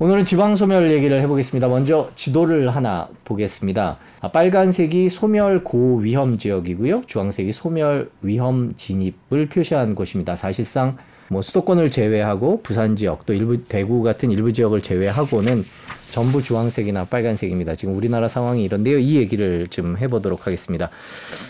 오늘은 지방 소멸 얘기를 해보겠습니다. 먼저 지도를 하나 보겠습니다. 아, 빨간색이 소멸 고위험 지역이고요. 주황색이 소멸 위험 진입을 표시한 곳입니다. 사실상 뭐 수도권을 제외하고 부산 지역 또 일부 대구 같은 일부 지역을 제외하고는 전부 주황색이나 빨간색입니다. 지금 우리나라 상황이 이런데요. 이 얘기를 좀 해보도록 하겠습니다.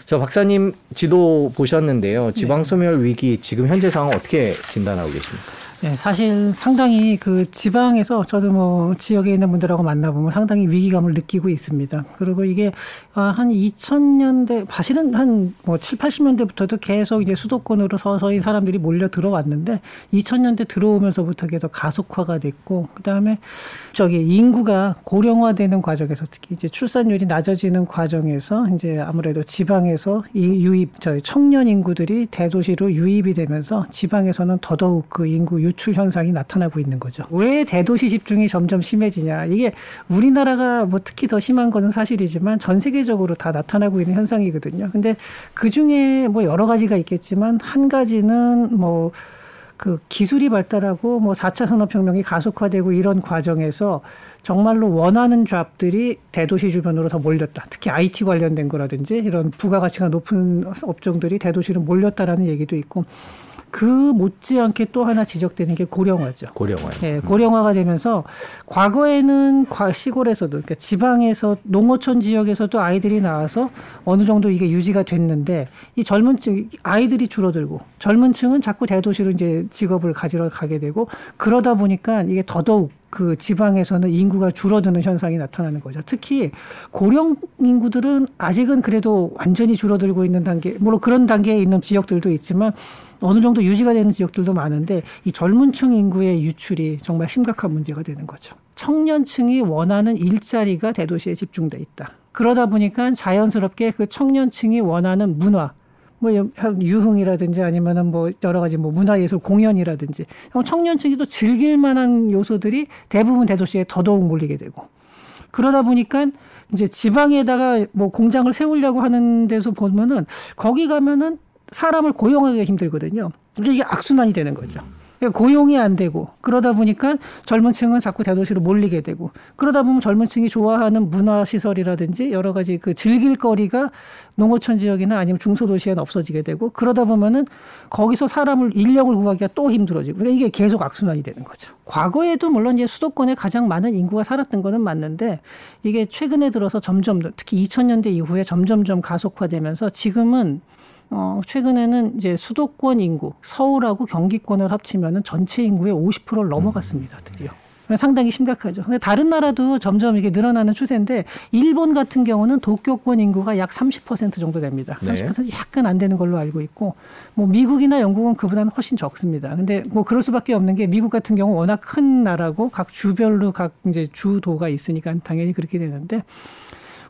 저 박사님 지도 보셨는데요. 지방 소멸 위기 지금 현재 상황 어떻게 진단하고 계십니까? 네, 사실 상당히 그 지방에서 저도 뭐 지역에 있는 분들하고 만나보면 상당히 위기감을 느끼고 있습니다. 그리고 이게 아, 한 2000년대, 사실은 한뭐 7, 80년대부터도 계속 이제 수도권으로 서서히 사람들이 몰려 들어왔는데 2000년대 들어오면서부터 계속 가속화가 됐고 그다음에 저기 인구가 고령화되는 과정에서 특히 이제 출산율이 낮아지는 과정에서 이제 아무래도 지방에서 이 유입, 저희 청년 인구들이 대도시로 유입이 되면서 지방에서는 더더욱 그 인구 유출 현상이 나타나고 있는 거죠. 왜 대도시 집중이 점점 심해지냐? 이게 우리나라가 뭐 특히 더 심한 것은 사실이지만 전 세계적으로 다 나타나고 있는 현상이거든요. 근데 그 중에 뭐 여러 가지가 있겠지만 한 가지는 뭐그 기술이 발달하고 뭐 4차 산업혁명이 가속화되고 이런 과정에서 정말로 원하는 잡들이 대도시 주변으로 더 몰렸다. 특히 IT 관련된 거라든지 이런 부가가치가 높은 업종들이 대도시로 몰렸다라는 얘기도 있고 그 못지않게 또 하나 지적되는 게 고령화죠. 고령화. 네, 고령화가 되면서 과거에는 시골에서도 그러니까 지방에서 농어촌 지역에서도 아이들이 나와서 어느 정도 이게 유지가 됐는데 이 젊은 층 아이들이 줄어들고 젊은 층은 자꾸 대도시로 이제 직업을 가지러 가게 되고 그러다 보니까 이게 더더욱 그 지방에서는 인구가 줄어드는 현상이 나타나는 거죠. 특히 고령 인구들은 아직은 그래도 완전히 줄어들고 있는 단계, 물론 그런 단계에 있는 지역들도 있지만 어느 정도 유지가 되는 지역들도 많은데 이 젊은 층 인구의 유출이 정말 심각한 문제가 되는 거죠. 청년층이 원하는 일자리가 대도시에 집중돼 있다. 그러다 보니까 자연스럽게 그 청년층이 원하는 문화, 뭐 유흥이라든지 아니면은 뭐 여러 가지 뭐 문화예술 공연이라든지 청년층이 또 즐길 만한 요소들이 대부분 대도시에 더더욱 몰리게 되고 그러다 보니까 이제 지방에다가 뭐 공장을 세우려고 하는 데서 보면은 거기 가면은 사람을 고용하기가 힘들거든요. 이게 악순환이 되는 거죠. 그러니까 고용이 안 되고 그러다 보니까 젊은 층은 자꾸 대도시로 몰리게 되고 그러다 보면 젊은 층이 좋아하는 문화 시설이라든지 여러 가지 그 즐길 거리가 농어촌 지역이나 아니면 중소도시에는 없어지게 되고 그러다 보면은 거기서 사람을 인력을 구하기가 또 힘들어지고 그러니까 이게 계속 악순환이 되는 거죠. 과거에도 물론 이제 수도권에 가장 많은 인구가 살았던 거는 맞는데 이게 최근에 들어서 점점 특히 2000년대 이후에 점점점 가속화되면서 지금은 어, 최근에는 이제 수도권 인구, 서울하고 경기권을 합치면은 전체 인구의 50%를 넘어갔습니다, 드디어. 상당히 심각하죠. 근데 다른 나라도 점점 이게 늘어나는 추세인데 일본 같은 경우는 도쿄권 인구가 약 30% 정도 됩니다. 30% 약간 안 되는 걸로 알고 있고 뭐 미국이나 영국은 그보다는 훨씬 적습니다. 근데 뭐 그럴 수밖에 없는 게 미국 같은 경우 워낙 큰 나라고 각 주별로 각 이제 주도가 있으니까 당연히 그렇게 되는데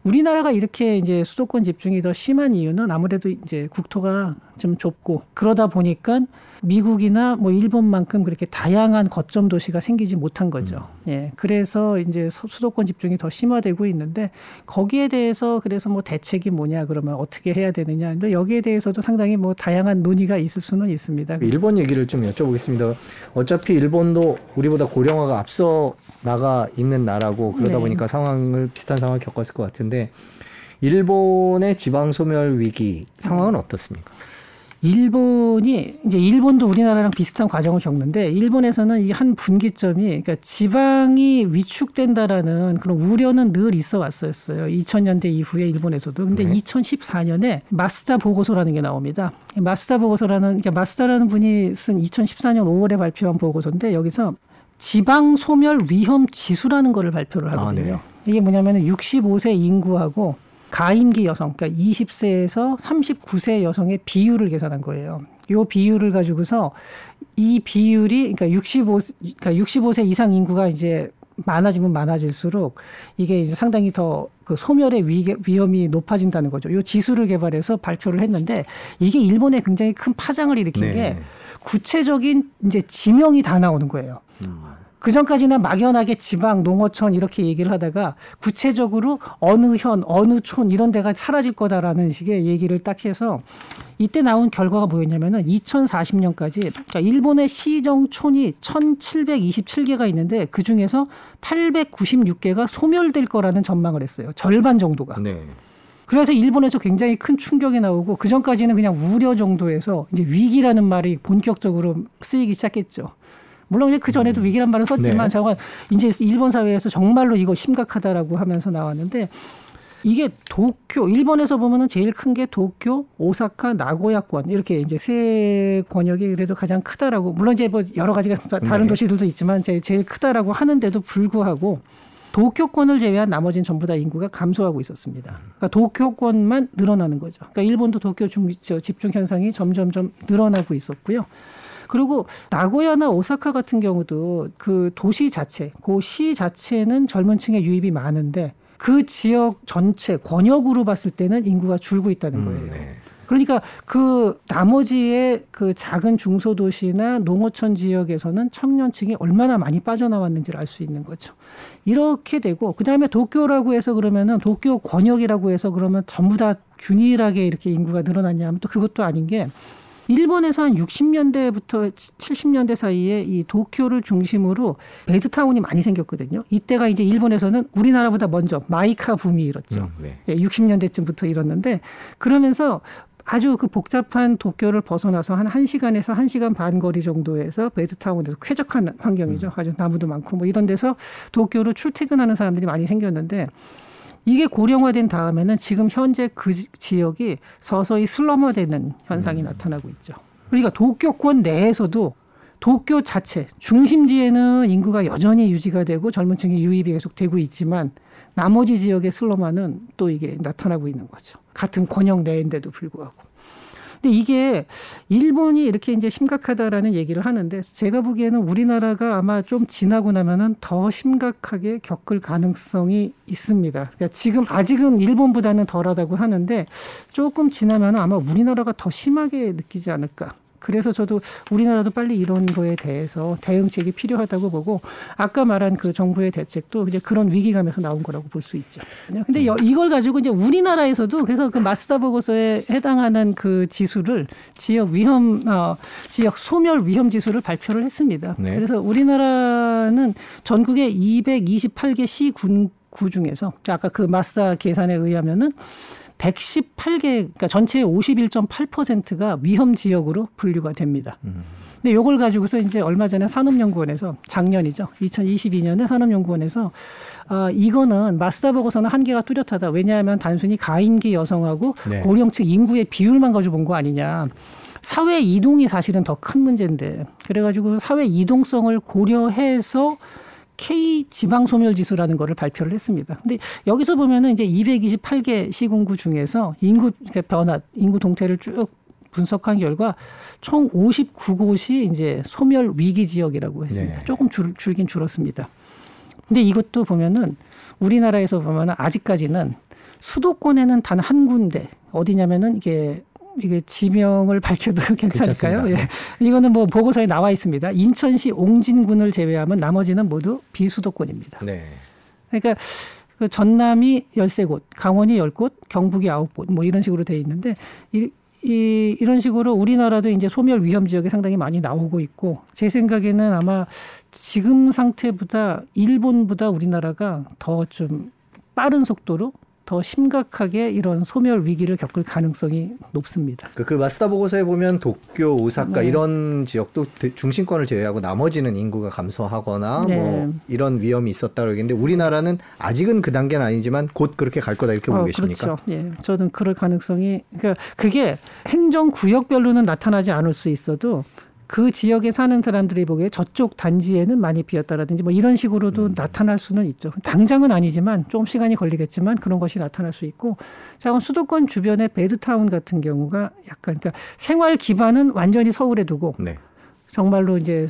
우리나라가 이렇게 이제 수도권 집중이 더 심한 이유는 아무래도 이제 국토가 좀 좁고 그러다 보니까 미국이나 뭐 일본만큼 그렇게 다양한 거점 도시가 생기지 못한 거죠. 음. 예. 그래서 이제 수도권 집중이 더 심화되고 있는데 거기에 대해서 그래서 뭐 대책이 뭐냐 그러면 어떻게 해야 되느냐. 여기에 대해서도 상당히 뭐 다양한 논의가 있을 수는 있습니다. 일본 얘기를 좀 여쭤보겠습니다. 어차피 일본도 우리보다 고령화가 앞서 나가 있는 나라고 그러다 네. 보니까 상황을 비슷한 상황을 겪었을 것 같은데 일본의 지방 소멸 위기 상황은 어떻습니까? 일본이 이제 일본도 우리나라랑 비슷한 과정을 겪는데 일본에서는 이 한 분기점이 그러니까 지방이 위축된다라는 그런 우려는 늘 있어 왔었어요. 2000년대 이후에 일본에서도. 근데 네. 2014년에 마스다 보고서라는 게 나옵니다. 마스다 보고서라는 그러니까 마스다라는 분이 쓴 2014년 5월에 발표한 보고서인데 여기서 지방 소멸 위험 지수라는 거를 발표를 하거든요. 아, 네. 이게 뭐냐면은 65세 인구하고 가임기 여성, 그러니까 20세에서 39세 여성의 비율을 계산한 거예요. 요 비율을 가지고서 이 비율이 그러니까 65 그러니까 65세 이상 인구가 이제 많아지면 많아질수록 이게 이제 상당히 더 그 소멸의 위, 위험이 높아진다는 거죠. 요 지수를 개발해서 발표를 했는데 이게 일본에 굉장히 큰 파장을 일으킨 네. 게 구체적인 이제 지명이 다 나오는 거예요. 음. 그 전까지는 막연하게 지방, 농어촌 이렇게 얘기를 하다가 구체적으로 어느 현, 어느 촌 이런 데가 사라질 거다라는 식의 얘기를 딱 해서 이때 나온 결과가 뭐였냐면은 2040년까지 그러니까 일본의 시정촌이 1727개가 있는데 그 중에서 896개가 소멸될 거라는 전망을 했어요. 절반 정도가. 네. 그래서 일본에서 굉장히 큰 충격이 나오고 그 전까지는 그냥 우려 정도에서 이제 위기라는 말이 본격적으로 쓰이기 시작했죠. 물론 이제 그 전에도 위기란 말은 썼지만 네. 저건 이제 일본 사회에서 정말로 이거 심각하다라고 하면서 나왔는데 이게 도쿄 일본에서 보면은 제일 큰 게 도쿄, 오사카, 나고야권 이렇게 이제 세 권역이 그래도 가장 크다라고 물론 이제 뭐 여러 가지가 다른 네. 도시들도 있지만 제일, 제일 크다라고 하는데도 불구하고 도쿄권을 제외한 나머지는 전부 다 인구가 감소하고 있었습니다. 그러니까 도쿄권만 늘어나는 거죠. 그러니까 일본도 도쿄 중, 저 집중 현상이 점점점 늘어나고 있었고요. 그리고 나고야나 오사카 같은 경우도 그 도시 자체, 그 시 자체는 젊은 층의 유입이 많은데 그 지역 전체 권역으로 봤을 때는 인구가 줄고 있다는 거예요. 음, 네. 그러니까 그 나머지의 그 작은 중소도시나 농어촌 지역에서는 청년층이 얼마나 많이 빠져나왔는지를 알 수 있는 거죠. 이렇게 되고 그다음에 도쿄라고 해서 그러면은 도쿄 권역이라고 해서 그러면 전부 다 균일하게 이렇게 인구가 늘어났냐 하면 또 그것도 아닌 게 일본에서 한 60년대부터 70년대 사이에 이 도쿄를 중심으로 베드타운이 많이 생겼거든요. 이때가 이제 일본에서는 우리나라보다 먼저 마이카 붐이 일었죠. 음, 네. 예, 60년대쯤부터 일었는데 그러면서 아주 그 복잡한 도쿄를 벗어나서 한 1시간에서 1시간 반 거리 정도에서 베드타운에서 쾌적한 환경이죠. 아주 나무도 많고 뭐 이런 데서 도쿄로 출퇴근하는 사람들이 많이 생겼는데 이게 고령화된 다음에는 지금 현재 그 지- 지역이 서서히 슬럼화되는 현상이 나타나고 있죠. 그러니까 도쿄권 내에서도 도쿄 자체 중심지에는 인구가 여전히 유지가 되고 젊은 층의 유입이 계속 되고 있지만 나머지 지역의 슬럼화는 또 이게 나타나고 있는 거죠. 같은 권역 내인데도 불구하고. 근데 이게 일본이 이렇게 이제 심각하다라는 얘기를 하는데 제가 보기에는 우리나라가 아마 좀 지나고 나면은 더 심각하게 겪을 가능성이 있습니다. 그러니까 지금 아직은 일본보다는 덜하다고 하는데 조금 지나면 아마 우리나라가 더 심하게 느끼지 않을까. 그래서 저도 우리나라도 빨리 이런 거에 대해서 대응책이 필요하다고 보고 아까 말한 그 정부의 대책도 이제 그런 위기감에서 나온 거라고 볼 수 있죠. 근데 여- 이걸 가지고 이제 우리나라에서도 그래서 그 마스다 보고서에 해당하는 그 지수를 지역 위험 어, 지역 소멸 위험 지수를 발표를 했습니다. 네. 그래서 우리나라는 전국의 228개 시군 구 중에서 아까 그 마스다 계산에 의하면은 118개, 그러니까 전체의 51.8%가 위험 지역으로 분류가 됩니다. 근데 요걸 가지고서 이제 얼마 전에 산업연구원에서 작년이죠. 2022년에 산업연구원에서 아, 이거는 마스다 보고서는 한계가 뚜렷하다. 왜냐하면 단순히 가임기 여성하고 네. 고령층 인구의 비율만 가지고 본 거 아니냐. 사회 이동이 사실은 더 큰 문제인데 그래가지고 사회 이동성을 고려해서 K 지방 소멸 지수라는 거를 발표를 했습니다. 근데 여기서 보면은 이제 228개 시군구 중에서 인구 그러니까 변화, 인구 동태를 쭉 분석한 결과 총 59곳이 이제 소멸 위기 지역이라고 했습니다. 네. 조금 줄, 줄긴 줄었습니다. 근데 이것도 보면은 우리나라에서 보면은 아직까지는 수도권에는 단 한 군데 어디냐면은 이게 이게 지명을 밝혀도 괜찮을까요? 괜찮습니다. 예. 이거는 뭐 보고서에 나와 있습니다. 인천시 옹진군을 제외하면 나머지는 모두 비수도권입니다. 네. 그러니까 그 전남이 13곳, 강원이 10곳, 경북이 9곳 뭐 이런 식으로 돼 있는데 이, 이 이런 식으로 우리나라도 이제 소멸 위험 지역이 상당히 많이 나오고 있고 제 생각에는 아마 지금 상태보다 일본보다 우리나라가 더 좀 빠른 속도로 더 심각하게 이런 소멸 위기를 겪을 가능성이 높습니다. 그, 그 마스터 보고서에 보면 도쿄, 오사카 네. 이런 지역도 대- 중심권을 제외하고 나머지는 인구가 감소하거나 네. 뭐 이런 위험이 있었다 그러겠는데 우리나라는 아직은 그 단계는 아니지만 곧 그렇게 갈 거다 이렇게 보고 어, 계십니까? 그렇죠. 예, 저는 그럴 가능성이 그러니까 그게 행정 구역별로는 나타나지 않을 수 있어도 그 지역에 사는 사람들이 보기에 저쪽 단지에는 많이 비었다라든지 뭐 이런 식으로도 음. 나타날 수는 있죠. 당장은 아니지만 좀 시간이 걸리겠지만 그런 것이 나타날 수 있고 자, 그럼 수도권 주변의 베드타운 같은 경우가 약간 그러니까 생활 기반은 완전히 서울에 두고 네. 정말로 이제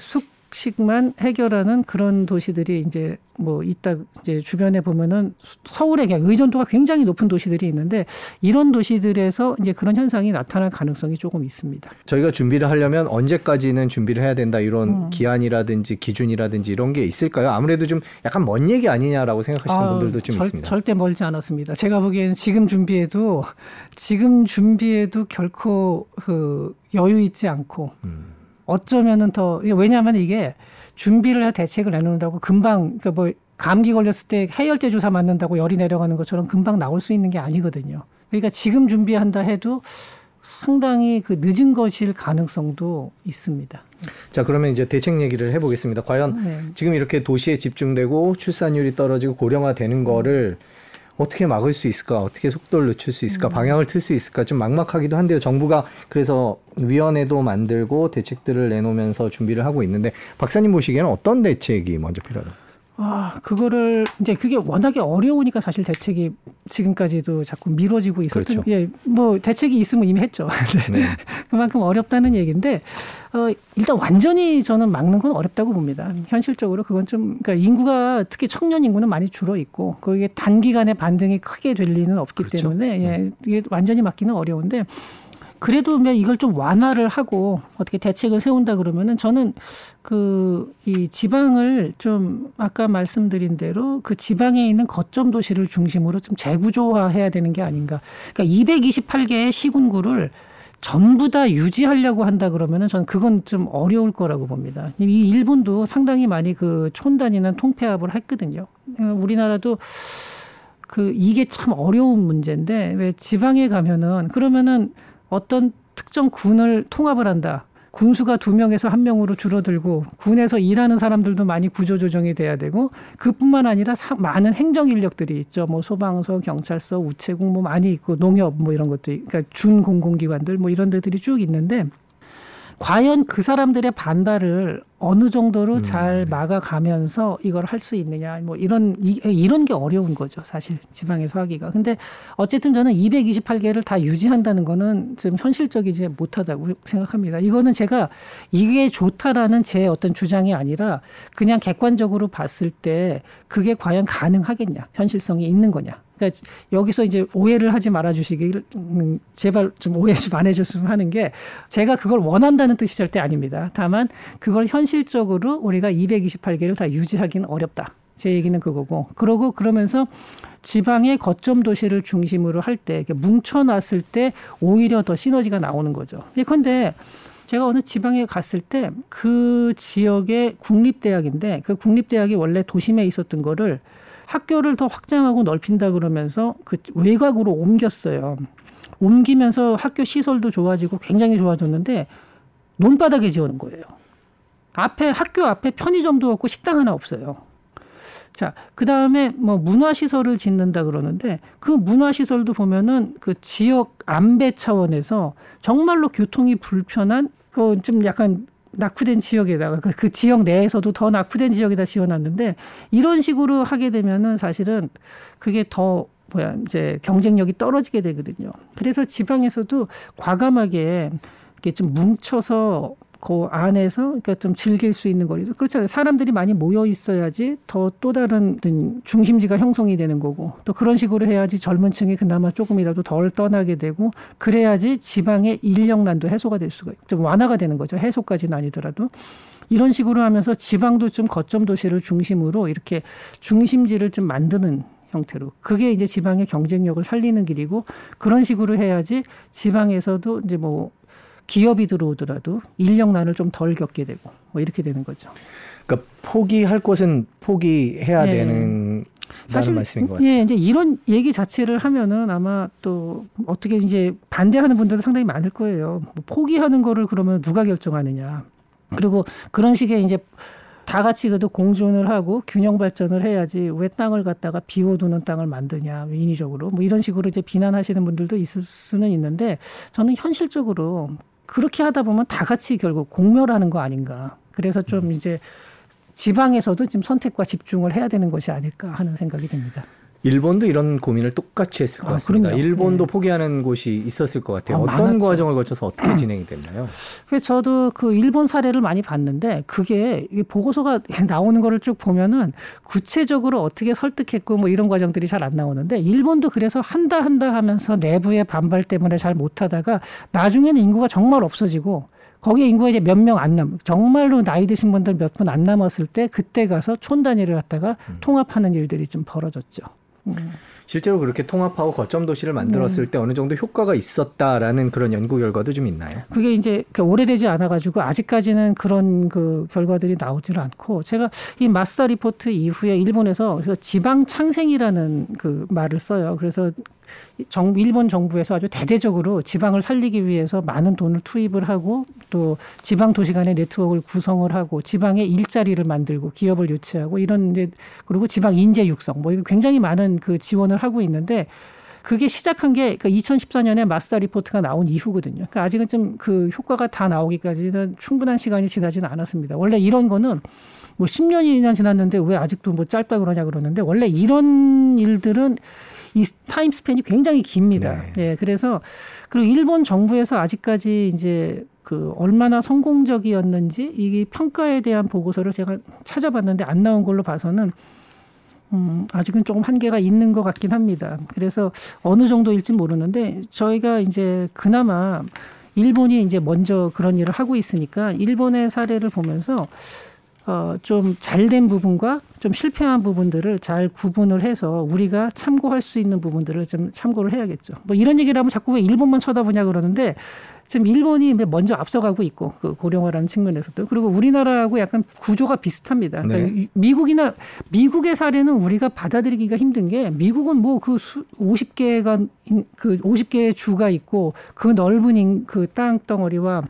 식만 해결하는 그런 도시들이 이제 뭐 이따 이제 주변에 보면은 서울에 그냥 의존도가 굉장히 높은 도시들이 있는데 이런 도시들에서 이제 그런 현상이 나타날 가능성이 조금 있습니다. 저희가 준비를 하려면 언제까지는 준비를 해야 된다 이런 음. 기한이라든지 기준이라든지 이런 게 있을까요? 아무래도 좀 약간 먼 얘기 아니냐라고 생각하시는 아, 분들도 좀 절, 있습니다. 절대 멀지 않았습니다. 제가 보기에는 지금 준비해도 지금 준비해도 결코 그 여유 있지 않고 음. 어쩌면은 더 왜냐하면 이게 준비를 해 대책을 내놓는다고 금방 그러니까 뭐 감기 걸렸을 때 해열제 주사 맞는다고 열이 내려가는 것처럼 금방 나올 수 있는 게 아니거든요. 그러니까 지금 준비한다 해도 상당히 그 늦은 것일 가능성도 있습니다. 자, 그러면 이제 대책 얘기를 해보겠습니다. 과연 네. 지금 이렇게 도시에 집중되고 출산율이 떨어지고 고령화되는 거를 음. 어떻게 막을 수 있을까? 어떻게 속도를 늦출 수 있을까? 음. 방향을 틀 수 있을까? 좀 막막하기도 한데요. 정부가 그래서 위원회도 만들고 대책들을 내놓으면서 준비를 하고 있는데 박사님 보시기에는 어떤 대책이 먼저 필요하다고 아, 그거를 이제 그게 워낙에 어려우니까 사실 대책이 지금까지도 자꾸 미뤄지고 있었던 그렇죠. 예, 뭐 대책이 있으면 이미 했죠. 네. 그만큼 어렵다는 얘기인데 어, 일단 완전히 저는 막는 건 어렵다고 봅니다. 현실적으로 그건 좀 그러니까 인구가 특히 청년 인구는 많이 줄어 있고 그게 단기간에 반등이 크게 될 리는 없기 그렇죠. 때문에 예, 네. 이게 완전히 막기는 어려운데 그래도 이걸 좀 완화를 하고 어떻게 대책을 세운다 그러면은 저는 그 이 지방을 좀 아까 말씀드린 대로 그 지방에 있는 거점 도시를 중심으로 좀 재구조화해야 되는 게 아닌가. 그러니까 228개의 시군구를 전부 다 유지하려고 한다 그러면은 저는 그건 좀 어려울 거라고 봅니다. 이 일본도 상당히 많이 그 촌단위는 통폐합을 했거든요. 우리나라도 그 이게 참 어려운 문제인데 왜 지방에 가면은 그러면은 어떤 특정 군을 통합을 한다. 군수가 두 명에서 한 명으로 줄어들고 군에서 일하는 사람들도 많이 구조조정이 돼야 되고 그뿐만 아니라 사, 많은 행정 인력들이 있죠. 뭐 소방서, 경찰서, 우체국 뭐 많이 있고 농협 뭐 이런 것도 그러니까 준 공공기관들 뭐 이런 데들이 쭉 있는데 과연 그 사람들의 반발을 어느 정도로 음. 잘 막아가면서 이걸 할 수 있느냐. 뭐 이런 이, 이런 게 어려운 거죠 사실 지방에서 하기가. 근데 어쨌든 저는 228개를 다 유지한다는 거는 좀 현실적이지 못하다고 생각합니다. 이거는 제가 이게 좋다라는 제 어떤 주장이 아니라 그냥 객관적으로 봤을 때 그게 과연 가능하겠냐 현실성이 있는 거냐 그러니까 여기서 이제 오해를 하지 말아 주시길 음, 제발 좀 오해 좀 안 해줬으면 하는 게 제가 그걸 원한다는 뜻이 절대 아닙니다. 다만 그걸 현실적으로 우리가 228개를 다 유지하기는 어렵다. 제 얘기는 그거고 그러고 그러면서 지방의 거점 도시를 중심으로 할 때 뭉쳐놨을 때 오히려 더 시너지가 나오는 거죠. 예컨대 제가 어느 지방에 갔을 때 그 지역의 국립대학인데 그 국립대학이 원래 도심에 있었던 거를 학교를 더 확장하고 넓힌다 그러면서 그 외곽으로 옮겼어요. 옮기면서 학교 시설도 좋아지고 굉장히 좋아졌는데 논바닥에 지어놓은 거예요. 앞에 학교 앞에 편의점도 없고 식당 하나 없어요. 자, 그 다음에 뭐 문화시설을 짓는다 그러는데 그 문화시설도 보면은 그 지역 안배 차원에서 정말로 교통이 불편한 그 좀 약간 낙후된 지역에다가 그, 그 지역 내에서도 더 낙후된 지역에다 지어놨는데 이런 식으로 하게 되면은 사실은 그게 더 뭐야 이제 경쟁력이 떨어지게 되거든요. 그래서 지방에서도 과감하게 이렇게 좀 뭉쳐서 그 안에서 그러니까 좀 즐길 수 있는 거리도 그렇잖아요. 사람들이 많이 모여 있어야지 더 또 다른 중심지가 형성이 되는 거고 또 그런 식으로 해야지 젊은 층이 그나마 조금이라도 덜 떠나게 되고 그래야지 지방의 인력난도 해소가 될 수가 좀 완화가 되는 거죠. 해소까지는 아니더라도 이런 식으로 하면서 지방도 좀 거점 도시를 중심으로 이렇게 중심지를 좀 만드는 형태로 그게 이제 지방의 경쟁력을 살리는 길이고 그런 식으로 해야지 지방에서도 이제 뭐 기업이 들어오더라도 인력난을 좀 덜 겪게 되고 뭐 이렇게 되는 거죠. 그러니까 포기할 곳은 포기해야 네. 되는 사실 말씀인 것 같아요. 예, 이제 이런 얘기 자체를 하면은 아마 또 어떻게 이제 반대하는 분들도 상당히 많을 거예요. 뭐 포기하는 거를 그러면 누가 결정하느냐. 그리고 그런 식의 이제 다 같이 그래도 공존을 하고 균형 발전을 해야지 왜 땅을 갖다가 비워두는 땅을 만드냐 인위적으로 뭐 이런 식으로 이제 비난하시는 분들도 있을 수는 있는데 저는 현실적으로 그렇게 하다 보면 다 같이 결국 공멸하는 거 아닌가. 그래서 좀 음. 이제 지방에서도 지금 선택과 집중을 해야 되는 것이 아닐까 하는 생각이 듭니다. 일본도 이런 고민을 똑같이 했을 것 아, 같습니다. 그럼요. 일본도 네. 포기하는 곳이 있었을 것 같아요. 아, 어떤 많았죠. 과정을 거쳐서 어떻게 진행이 됐나요? 그래서 저도 그 일본 사례를 많이 봤는데 그게 이 보고서가 나오는 거를 쭉 보면은 구체적으로 어떻게 설득했고 뭐 이런 과정들이 잘 안 나오는데 일본도 그래서 한다 한다 하면서 내부의 반발 때문에 잘 못하다가 나중에는 인구가 정말 없어지고 거기에 인구가 이제 몇 명 안 남, 정말로 나이 드신 분들 몇 분 안 남았을 때 그때 가서 촌 단위를 갖다가 통합하는 일들이 좀 벌어졌죠. 실제로 그렇게 통합하고 거점 도시를 만들었을 네. 때 어느 정도 효과가 있었다라는 그런 연구 결과도 좀 있나요? 그게 이제 그 오래되지 않아 가지고 아직까지는 그런 그 결과들이 나오지를 않고 제가 이 마스터 리포트 이후에 일본에서 그래서 지방 창생이라는 그 말을 써요. 그래서 정, 일본 정부에서 아주 대대적으로 지방을 살리기 위해서 많은 돈을 투입을 하고 또 지방 도시 간의 네트워크를 구성을 하고 지방에 일자리를 만들고 기업을 유치하고 이런 이제 그리고 지방 인재 육성 뭐 이거 굉장히 많은 그 지원을 하고 있는데 그게 시작한 게 그러니까 2014년에 마스터 리포트가 나온 이후거든요. 그러니까 아직은 좀 그 효과가 다 나오기까지는 충분한 시간이 지나지는 않았습니다. 원래 이런 거는 뭐 10년이나 지났는데 왜 아직도 뭐 짧다 그러냐 그러는데 원래 이런 일들은 이 타임 스팬이 굉장히 깁니다. 네. 예, 그래서 그리고 일본 정부에서 아직까지 이제 그 얼마나 성공적이었는지 이 평가에 대한 보고서를 제가 찾아봤는데 안 나온 걸로 봐서는 음, 아직은 조금 한계가 있는 것 같긴 합니다. 그래서 어느 정도일지 모르는데 저희가 이제 그나마 일본이 이제 먼저 그런 일을 하고 있으니까 일본의 사례를 보면서 어, 좀 잘된 부분과 좀 실패한 부분들을 잘 구분을 해서 우리가 참고할 수 있는 부분들을 좀 참고를 해야겠죠. 뭐 이런 얘기를 하면 자꾸 왜 일본만 쳐다보냐 그러는데 지금 일본이 먼저 앞서가고 있고 그 고령화라는 측면에서도 그리고 우리나라하고 약간 구조가 비슷합니다. 그러니까 네. 미국이나 미국의 사례는 우리가 받아들이기가 힘든 게 미국은 뭐 그 50개가 그 50개의 주가 있고 그 넓은 그 땅덩어리와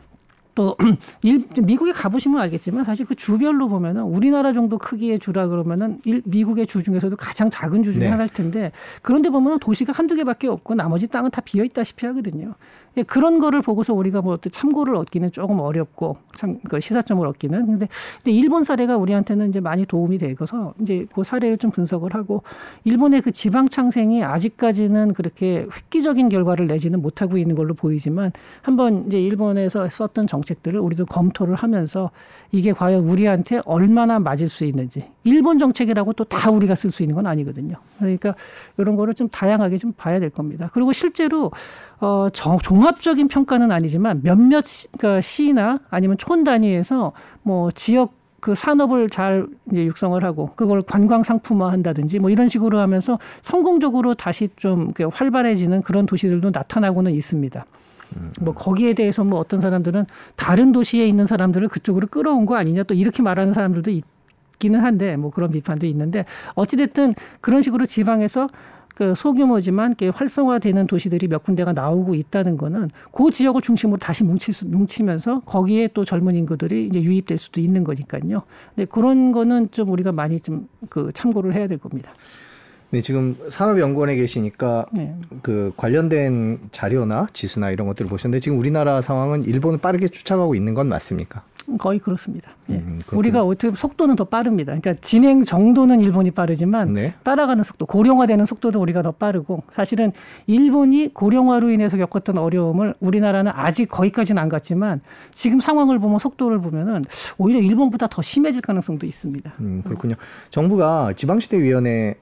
또 일, 미국에 가보시면 알겠지만 사실 그 주별로 보면은 우리나라 정도 크기의 주라 그러면은 일, 미국의 주 중에서도 가장 작은 주 중에 네. 하나일 텐데 그런데 보면 도시가 한두 개밖에 없고 나머지 땅은 다 비어 있다시피 하거든요. 예, 그런 거를 보고서 우리가 뭐 참고를 얻기는 조금 어렵고 참 그 시사점을 얻기는. 근데, 근데 일본 사례가 우리한테는 이제 많이 도움이 되고서 이제 그 사례를 좀 분석을 하고 일본의 그 지방 창생이 아직까지는 그렇게 획기적인 결과를 내지는 못하고 있는 걸로 보이지만 한번 이제 일본에서 썼던 정책들을 우리도 검토를 하면서 이게 과연 우리한테 얼마나 맞을 수 있는지 일본 정책이라고 또 다 우리가 쓸 수 있는 건 아니거든요. 그러니까 이런 거를 좀 다양하게 좀 봐야 될 겁니다. 그리고 실제로 어, 정, 종합적인 평가는 아니지만 몇몇 시, 그러니까 시나 아니면 촌 단위에서 뭐 지역 그 산업을 잘 이제 육성을 하고 그걸 관광 상품화 한다든지 뭐 이런 식으로 하면서 성공적으로 다시 좀 활발해지는 그런 도시들도 나타나고는 있습니다. 뭐 거기에 대해서 뭐 어떤 사람들은 다른 도시에 있는 사람들을 그쪽으로 끌어온 거 아니냐 또 이렇게 말하는 사람들도 있 기는 한데 뭐 그런 비판도 있는데 어찌됐든 그런 식으로 지방에서 그 소규모지만 이렇게 활성화되는 도시들이 몇 군데가 나오고 있다는 거는 그 지역을 중심으로 다시 수, 뭉치면서 거기에 또 젊은 인구들이 이제 유입될 수도 있는 거니까요. 근데 그런 거는 좀 우리가 많이 좀 그 참고를 해야 될 겁니다. 네, 지금 산업연구원에 계시니까 네. 그 관련된 자료나 지수나 이런 것들을 보셨는데 지금 우리나라 상황은 일본을 빠르게 쫓아가고 있는 건 맞습니까? 거의 그렇습니다. 예. 음. 우리가 어떻게 속도는 더 빠릅니다. 그러니까 진행 정도는 일본이 빠르지만 네. 따라가는 속도, 고령화되는 속도도 우리가 더 빠르고 사실은 일본이 고령화로 인해서 겪었던 어려움을 우리나라는 아직 거기까지는 안 갔지만 지금 상황을 보면 속도를 보면은 오히려 일본보다 더 심해질 가능성도 있습니다. 음, 그렇군요. 정부가 지방시대위원회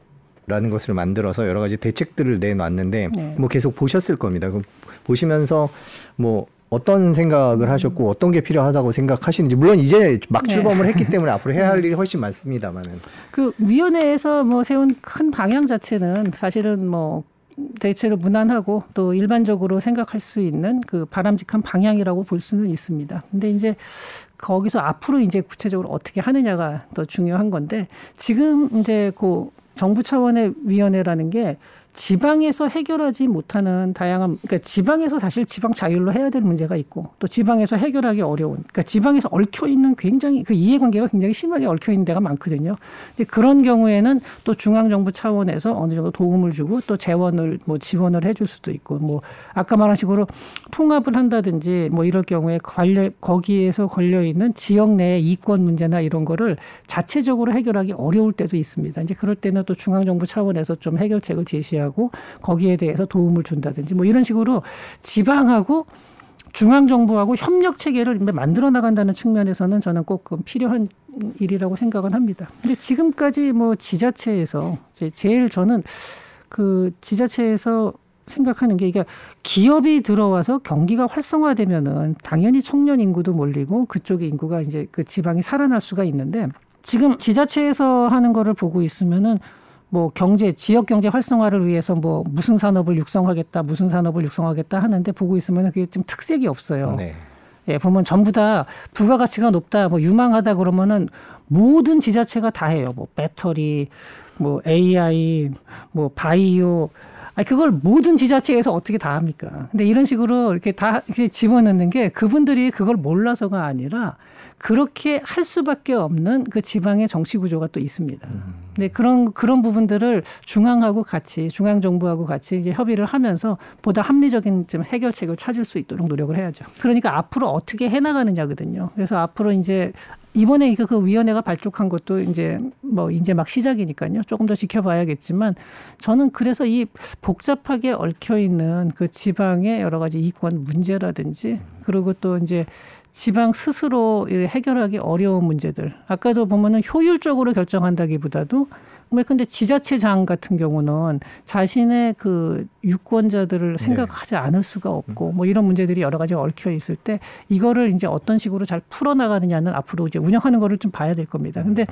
라는 것을 만들어서 여러 가지 대책들을 내놨는데 네. 뭐 계속 보셨을 겁니다. 그 보시면서 뭐 어떤 생각을 하셨고 어떤 게 필요하다고 생각하시는지 물론 이제 막 네. 출범을 했기 때문에 앞으로 해야 할 일이 훨씬 많습니다만은 그 위원회에서 뭐 세운 큰 방향 자체는 사실은 뭐 대체로 무난하고 또 일반적으로 생각할 수 있는 그 바람직한 방향이라고 볼 수는 있습니다. 근데 이제 거기서 앞으로 이제 구체적으로 어떻게 하느냐가 더 중요한 건데 지금 이제 그 정부 차원의 위원회라는 게 지방에서 해결하지 못하는 다양한 그러니까 지방에서 사실 지방 자율로 해야 될 문제가 있고 또 지방에서 해결하기 어려운 그러니까 지방에서 얽혀 있는 굉장히 그 이해관계가 굉장히 심하게 얽혀 있는 데가 많거든요. 근데 그런 경우에는 또 중앙 정부 차원에서 어느 정도 도움을 주고 또 재원을 뭐 지원을 해줄 수도 있고 뭐 아까 말한 식으로 통합을 한다든지 뭐 이럴 경우에 관련 거기에서 걸려 있는 지역 내의 이권 문제나 이런 거를 자체적으로 해결하기 어려울 때도 있습니다. 이제 그럴 때는 또 중앙 정부 차원에서 좀 해결책을 제시하고 하고 거기에 대해서 도움을 준다든지 뭐 이런 식으로 지방하고 중앙 정부하고 협력 체계를 만들어 나간다는 측면에서는 저는 꼭 필요한 일이라고 생각은 합니다. 근데 지금까지 뭐 지자체에서 제일 저는 그 지자체에서 생각하는 게 이게 기업이 들어와서 경기가 활성화되면은 당연히 청년 인구도 몰리고 그쪽의 인구가 이제 그 지방이 살아날 수가 있는데 지금 지자체에서 하는 거를 보고 있으면은 뭐 경제 지역 경제 활성화를 위해서 뭐 무슨 산업을 육성하겠다 무슨 산업을 육성하겠다 하는데 보고 있으면 그게 좀 특색이 없어요. 네. 예, 보면 전부 다 부가가치가 높다, 뭐 유망하다 그러면은 모든 지자체가 다 해요. 뭐 배터리, 뭐 AI, 뭐 바이오. 아니 그걸 모든 지자체에서 어떻게 다 합니까? 근데 이런 식으로 이렇게 다 이렇게 집어넣는 게 그분들이 그걸 몰라서가 아니라 그렇게 할 수밖에 없는 그 지방의 정치 구조가 또 있습니다. 음. 네, 그런 그런 부분들을 중앙하고 같이 중앙 정부하고 같이 이제 협의를 하면서 보다 합리적인 좀 해결책을 찾을 수 있도록 노력을 해야죠. 그러니까 앞으로 어떻게 해 나가느냐거든요. 그래서 앞으로 이제 이번에 그 위원회가 발족한 것도 이제 뭐 이제 막 시작이니까요. 조금 더 지켜봐야겠지만 저는 그래서 이 복잡하게 얽혀 있는 그 지방의 여러 가지 이권 문제라든지 그리고 또 이제 지방 스스로 해결하기 어려운 문제들. 아까도 보면은 효율적으로 결정한다기보다도 왜 근데 지자체장 같은 경우는 자신의 그 유권자들을 네. 생각하지 네. 않을 수가 없고 뭐 이런 문제들이 여러 가지 얽혀 있을 때 이거를 이제 어떤 식으로 잘 풀어 나가느냐는 앞으로 이제 운영하는 거를 좀 봐야 될 겁니다. 근데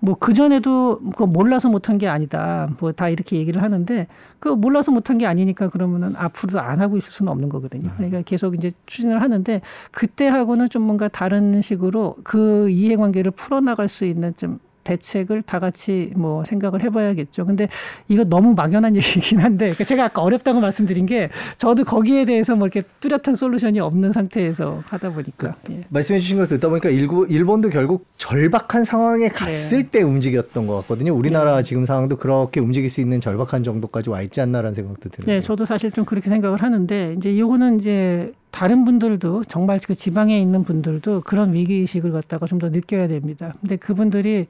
뭐 그전에도 그 몰라서 못한 게 아니다. 뭐 다 이렇게 얘기를 하는데 그 몰라서 못한 게 아니니까 그러면은 앞으로도 안 하고 있을 수는 없는 거거든요. 음. 그러니까 계속 이제 추진을 하는데 그때하고는 좀 뭔가 다른 식으로 그 이해관계를 풀어 나갈 수 있는 좀 대책을 다 같이 뭐 생각을 해봐야겠죠. 근데 이거 너무 막연한 얘기긴 한데 그러니까 제가 아까 어렵다고 말씀드린 게 저도 거기에 대해서 뭐 이렇게 뚜렷한 솔루션이 없는 상태에서 하다 보니까 그, 예. 말씀해 주신 걸 듣다 보니까 일본도 결국 절박한 상황에 갔을 네. 때 움직였던 것 같거든요. 우리나라 네. 지금 상황도 그렇게 움직일 수 있는 절박한 정도까지 와 있지 않나라는 생각도 들어요. 네, 저도 사실 좀 그렇게 생각을 하는데 이제 이거는 이제 다른 분들도 정말 그 지방에 있는 분들도 그런 위기 의식을 갖다가 좀 더 느껴야 됩니다. 근데 그분들이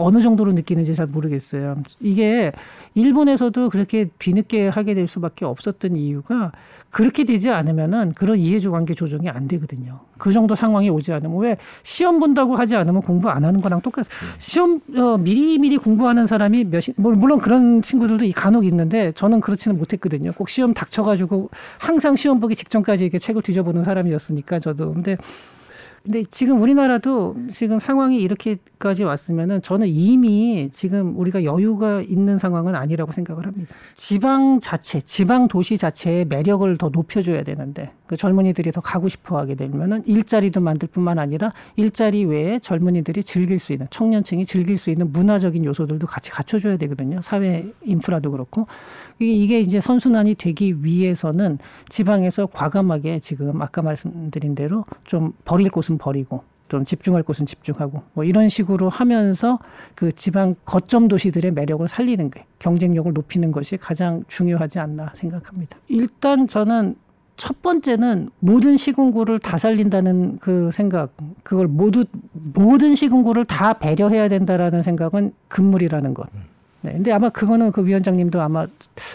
어느 정도로 느끼는지 잘 모르겠어요. 이게 일본에서도 그렇게 뒤늦게 하게 될 수밖에 없었던 이유가 그렇게 되지 않으면은 그런 이해조 관계 조정이 안 되거든요. 그 정도 상황이 오지 않으면 왜 시험 본다고 하지 않으면 공부 안 하는 거랑 똑같아요. 시험 어, 미리 미리 공부하는 사람이 몇십 뭐 물론 그런 친구들도 간혹 있는데 저는 그렇지는 못했거든요. 꼭 시험 닥쳐가지고 항상 시험 보기 직전까지 이렇게 책을 뒤져보는 사람이었으니까 저도 근데 근데 지금 우리나라도 지금 상황이 이렇게까지 왔으면은 저는 이미 지금 우리가 여유가 있는 상황은 아니라고 생각을 합니다. 지방 자체, 지방 도시 자체의 매력을 더 높여줘야 되는데 그 젊은이들이 더 가고 싶어 하게 되면은 일자리도 만들 뿐만 아니라 일자리 외에 젊은이들이 즐길 수 있는 청년층이 즐길 수 있는 문화적인 요소들도 같이 갖춰줘야 되거든요. 사회 인프라도 그렇고 이게 이제 선순환이 되기 위해서는 지방에서 과감하게 지금 아까 말씀드린 대로 좀 버릴 곳은 버리고 좀 집중할 곳은 집중하고 뭐 이런 식으로 하면서 그 지방 거점 도시들의 매력을 살리는 게 경쟁력을 높이는 것이 가장 중요하지 않나 생각합니다. 일단 저는 첫 번째는 모든 시군구를 다 살린다는 그 생각, 그걸 모두 모든 시군구를 다 배려해야 된다라는 생각은 금물이라는 것. 네. 근데 아마 그거는 그 위원장님도 아마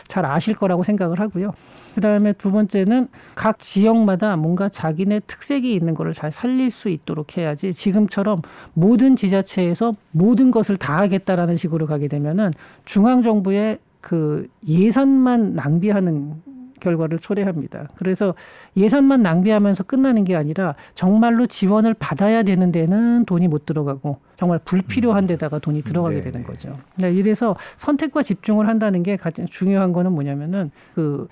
잘 아실 거라고 생각을 하고요. 그 다음에 두 번째는 각 지역마다 뭔가 자기네 특색이 있는 거를 잘 살릴 수 있도록 해야지 지금처럼 모든 지자체에서 모든 것을 다 하겠다라는 식으로 가게 되면은 중앙 정부의 그 예산만 낭비하는 결과를 초래합니다. 그래서 예산만 낭비하면서 끝나는 게 아니라 정말로 지원을 받아야 되는 데는 돈이 못 들어가고 정말 불필요한 음. 데다가 돈이 들어가게 네 되는 거죠. 네, 이래서 선택과 집중을 한다는 게 가장 중요한 거는 뭐냐면은 그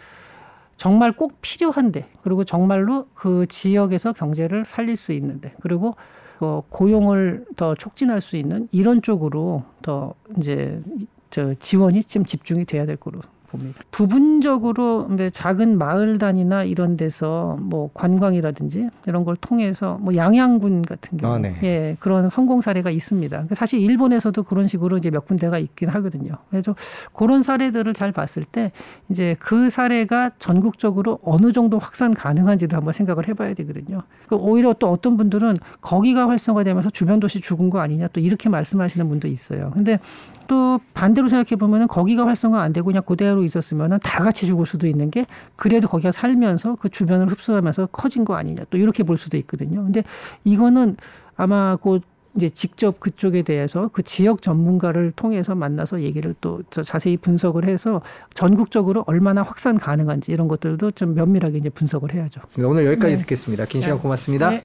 정말 꼭 필요한데 그리고 정말로 그 지역에서 경제를 살릴 수 있는데 그리고 그 고용을 더 촉진할 수 있는 이런 쪽으로 더 이제 저 지원이 좀 집중이 돼야 될 거로 봅니다. 부분적으로 작은 마을 단위나 이런 데서 뭐 관광이라든지 이런 걸 통해서 뭐 양양군 같은 경우 아, 네. 예 그런 성공 사례가 있습니다. 사실 일본에서도 그런 식으로 이제 몇 군데가 있긴 하거든요. 그래서 그런 사례들을 잘 봤을 때 이제 그 사례가 전국적으로 어느 정도 확산 가능한지도 한번 생각을 해봐야 되거든요. 그 오히려 또 어떤 분들은 거기가 활성화되면서 주변 도시 죽은 거 아니냐 또 이렇게 말씀하시는 분도 있어요. 근데 또 반대로 생각해 보면은 거기가 활성화 안 되고 그냥 그대로 있었으면은 다 같이 죽을 수도 있는 게 그래도 거기가 살면서 그 주변을 흡수하면서 커진 거 아니냐 또 이렇게 볼 수도 있거든요. 근데 이거는 아마 곧 이제 직접 그쪽에 대해서 그 지역 전문가를 통해서 만나서 얘기를 또저 자세히 분석을 해서 전국적으로 얼마나 확산 가능한지 이런 것들도 좀 면밀하게 이제 분석을 해야죠. 오늘 여기까지 네. 듣겠습니다. 긴 시간 네. 고맙습니다. 네.